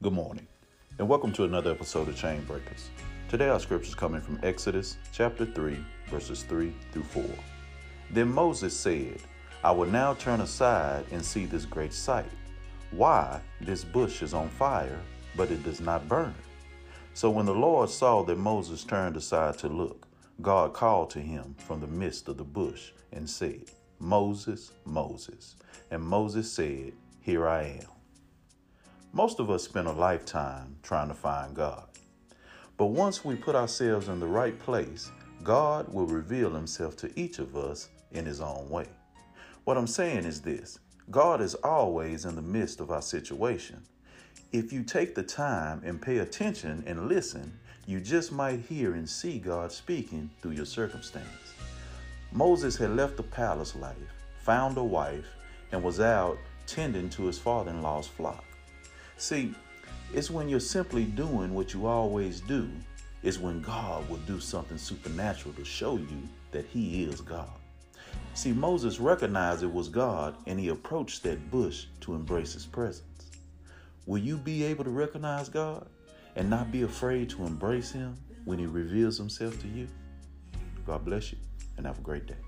Good morning, and welcome to another episode of Chain Breakers. Today, our scripture is coming from Exodus chapter 3, verses 3 through 4. Then Moses said, I will now turn aside and see this great sight. Why this bush is on fire, but it does not burn. So when the Lord saw that Moses turned aside to look, God called to him from the midst of the bush and said, Moses, Moses. And Moses said, Here I am. Most of us spend a lifetime trying to find God. But once we put ourselves in the right place, God will reveal himself to each of us in his own way. What I'm saying is this God is always in the midst of our situation. If you take the time and pay attention and listen, you just might hear and see God speaking through your circumstance. Moses had left the palace life, found a wife, and was out tending to his father in law's flock. See, it's when you're simply doing what you always do, is when God will do something supernatural to show you that He is God. See, Moses recognized it was God and he approached that bush to embrace His presence. Will you be able to recognize God and not be afraid to embrace Him when He reveals Himself to you? God bless you and have a great day.